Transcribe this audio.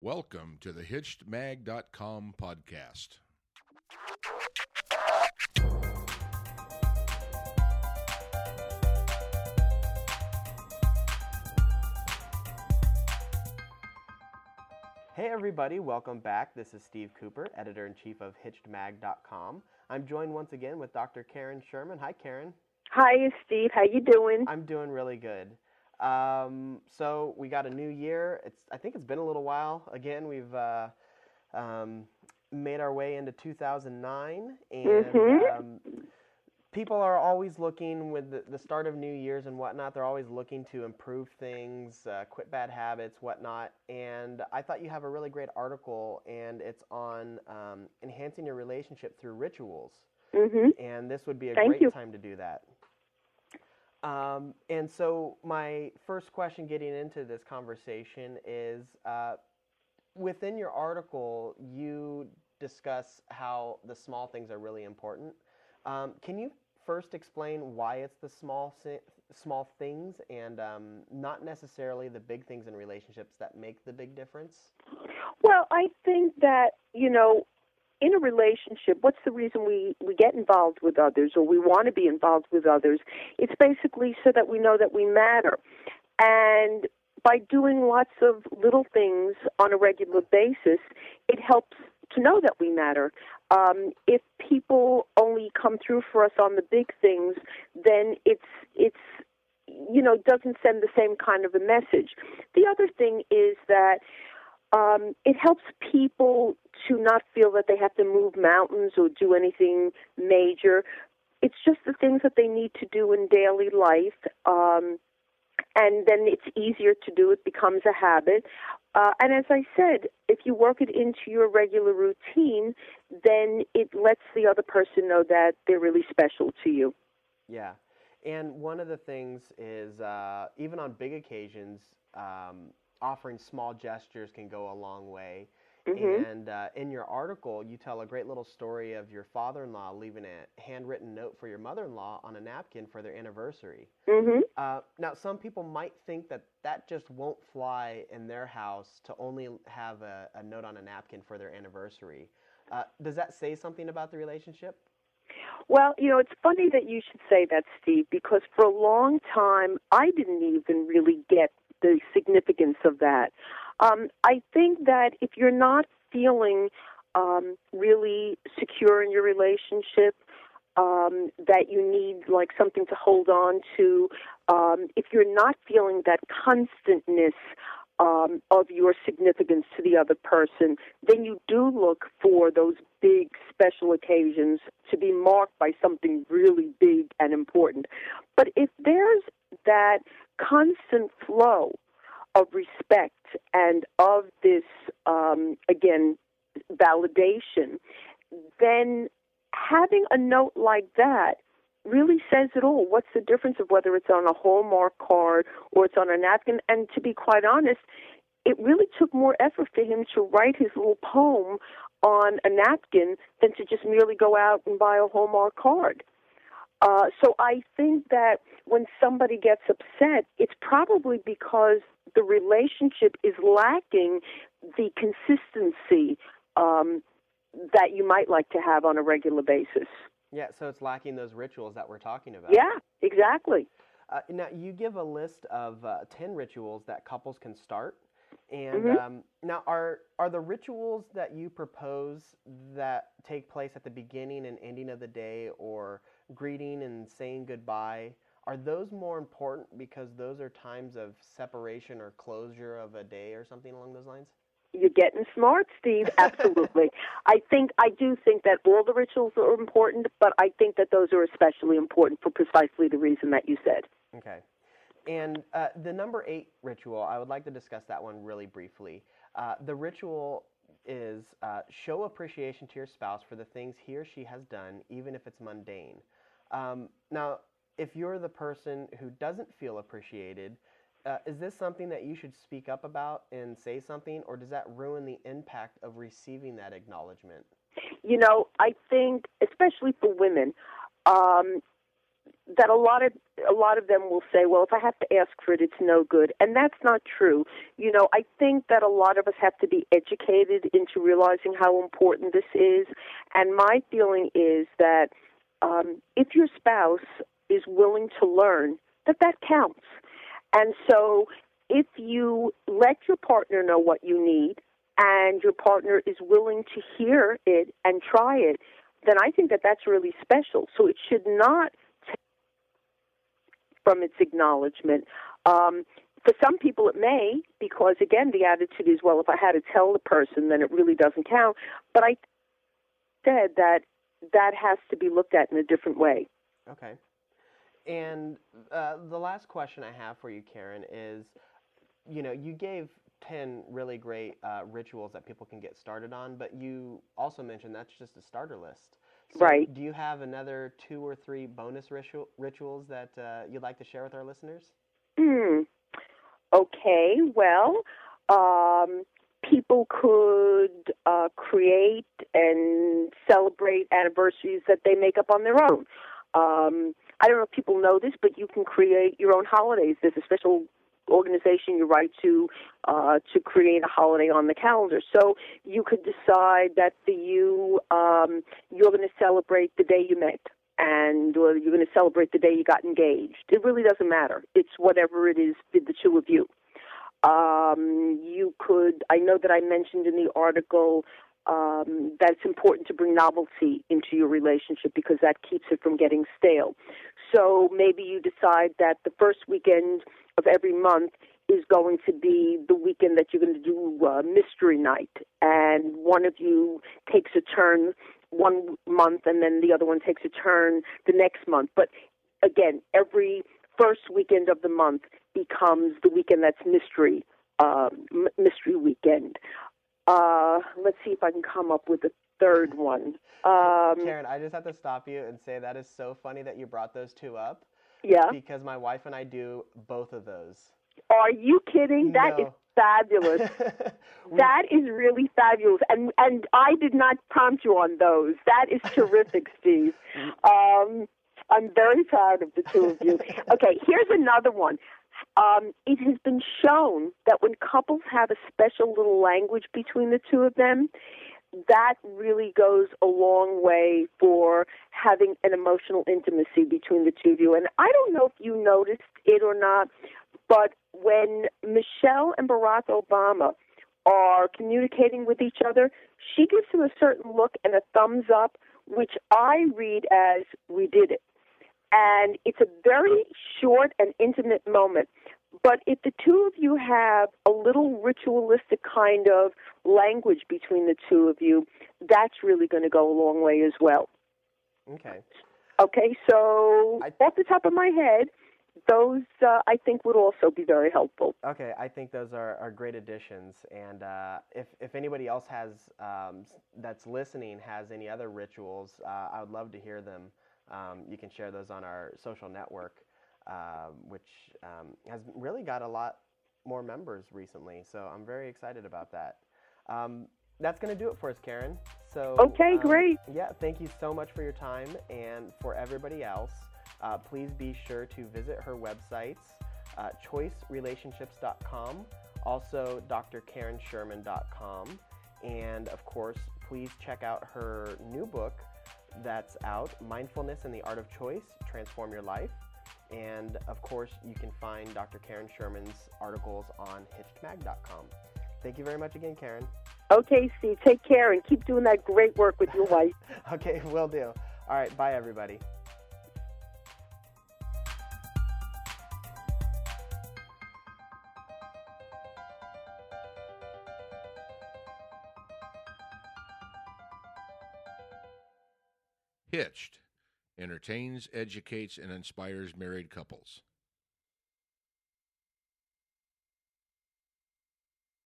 Welcome to the HitchedMag.com podcast. Hey everybody, welcome back. This is Steve Cooper, editor in chief of HitchedMag.com. I'm joined once again with Dr. Karen Sherman. Hi, Karen. Hi, Steve. How you doing? I'm doing really good. Um, so we got a new year. It's I think it's been a little while. Again, we've uh, um, made our way into 2009, and Mhm. um, people are always looking with the, the start of New Year's and whatnot. They're always looking to improve things, uh, quit bad habits, whatnot. And I thought you have a really great article, and it's on um, enhancing your relationship through rituals. Mhm. And this would be a Thank great you. time to do that. Um, and so, my first question getting into this conversation is uh, within your article, you discuss how the small things are really important. Um, can you first explain why it's the small small things and um, not necessarily the big things in relationships that make the big difference? Well, I think that you know, in a relationship, what's the reason we we get involved with others or we want to be involved with others? It's basically so that we know that we matter, and by doing lots of little things on a regular basis, it helps to know that we matter. Um, if people only come through for us on the big things, then it's it's you know doesn't send the same kind of a message. The other thing is that um, it helps people to not feel that they have to move mountains or do anything major. It's just the things that they need to do in daily life. Um, and then it's easier to do. It becomes a habit. Uh, and as I said, if you work it into your regular routine, then it lets the other person know that they're really special to you. Yeah. And one of the things is uh, even on big occasions, um, offering small gestures can go a long way. Mhm. And uh, in your article, you tell a great little story of your father in law leaving a handwritten note for your mother in law on a napkin for their anniversary. Mhm. Uh, now, some people might think that that just won't fly in their house to only have a, a note on a napkin for their anniversary. Uh, does that say something about the relationship? Well, you know, it's funny that you should say that, Steve, because for a long time I didn't even really get the significance of that. Um, I think that if you're not feeling um, really secure in your relationship, um, that you need like something to hold on to, um, if you're not feeling that constantness um, of your significance to the other person, then you do look for those big special occasions to be marked by something really big and important. But if there's that constant flow of respect and of this, um, again, validation, then having a note like that really says it all. What's the difference of whether it's on a Hallmark card or it's on a napkin? And to be quite honest, it really took more effort for him to write his little poem on a napkin than to just merely go out and buy a Hallmark card. Uh, so I think that when somebody gets upset, it's probably because the relationship is lacking the consistency um, that you might like to have on a regular basis. Yeah, so it's lacking those rituals that we're talking about. Yeah, exactly. Uh, now, you give a list of uh, 10 rituals that couples can start. And Mhm. um, now, are, are the rituals that you propose that take place at the beginning and ending of the day, or greeting and saying goodbye, are those more important because those are times of separation or closure of a day or something along those lines? You're getting smart, Steve. Absolutely. I think I do think that all the rituals are important, but I think that those are especially important for precisely the reason that you said. Okay. And uh, the number eight ritual, I would like to discuss that one really briefly. Uh, the ritual is uh, show appreciation to your spouse for the things he or she has done, even if it's mundane. Um, now, if you're the person who doesn't feel appreciated, uh, is this something that you should speak up about and say something, or does that ruin the impact of receiving that acknowledgement? You know, I think, especially for women, um, that a lot of a lot of them will say, well, if I have to ask for it, it's no good, and that's not true. You know, I think that a lot of us have to be educated into realizing how important this is, and my feeling is that um, if your spouse is willing to learn, that that counts, and so if you let your partner know what you need and your partner is willing to hear it and try it, then I think that that's really special. So it should not take from its acknowledgement. Um, for some people, it may, because again, the attitude is, well, if I had to tell the person, then it really doesn't count. But I said that that has to be looked at in a different way. Okay. And uh, the last question I have for you, Karen, is you know, you gave 10 really great uh, rituals that people can get started on, but you also mentioned that's just a starter list. So right. Do you have another two or three bonus ritual, rituals that uh, you'd like to share with our listeners? Hmm. Okay. Well, um, people could uh, create and celebrate anniversaries that they make up on their own. Um, I don't know if people know this, but you can create your own holidays. There's a special organization you write to uh, to create a holiday on the calendar. So you could decide that the you um, you're going to celebrate the day you met and or you're going to celebrate the day you got engaged. It really doesn't matter. It's whatever it is for the two of you. Um, you could. I know that I mentioned in the article um, that it's important to bring novelty into your relationship because that keeps it from getting stale. So maybe you decide that the first weekend of every month is going to be the weekend that you're going to do uh, mystery night, and one of you takes a turn one month, and then the other one takes a turn the next month. But again, every first weekend of the month becomes the weekend that's mystery uh, mystery weekend. Uh, let's see if I can come up with a third one. Um, Karen, I just have to stop you and say that is so funny that you brought those two up. Yeah. Because my wife and I do both of those. Are you kidding? That no. is fabulous. that is really fabulous. And and I did not prompt you on those. That is terrific, Steve. Um, I'm very proud of the two of you. Okay, here's another one. Um, it has been shown that when couples have a special little language between the two of them, that really goes a long way for having an emotional intimacy between the two of you. And I don't know if you noticed it or not, but when Michelle and Barack Obama are communicating with each other, she gives him a certain look and a thumbs up, which I read as we did it. And it's a very short and intimate moment. But if the two of you have a little ritualistic kind of language between the two of you, that's really going to go a long way as well. Okay. Okay, so I, off the top of my head, those uh, I think would also be very helpful. Okay, I think those are, are great additions. And uh, if, if anybody else has um, that's listening has any other rituals, uh, I would love to hear them. Um, you can share those on our social network um, which um, has really got a lot more members recently. So I'm very excited about that. Um, that's going to do it for us, Karen. So okay, um, great. Yeah, thank you so much for your time, and for everybody else, uh, please be sure to visit her websites, uh, choicerelationships.com, also drkarensherman.com, and of course, please check out her new book that's out, Mindfulness and the Art of Choice: Transform Your Life. And of course, you can find Dr. Karen Sherman's articles on hitchedmag.com. Thank you very much again, Karen. Okay, Steve. Take care and keep doing that great work with your wife. okay, will do. All right, bye, everybody. Hitched entertains, educates, and inspires married couples.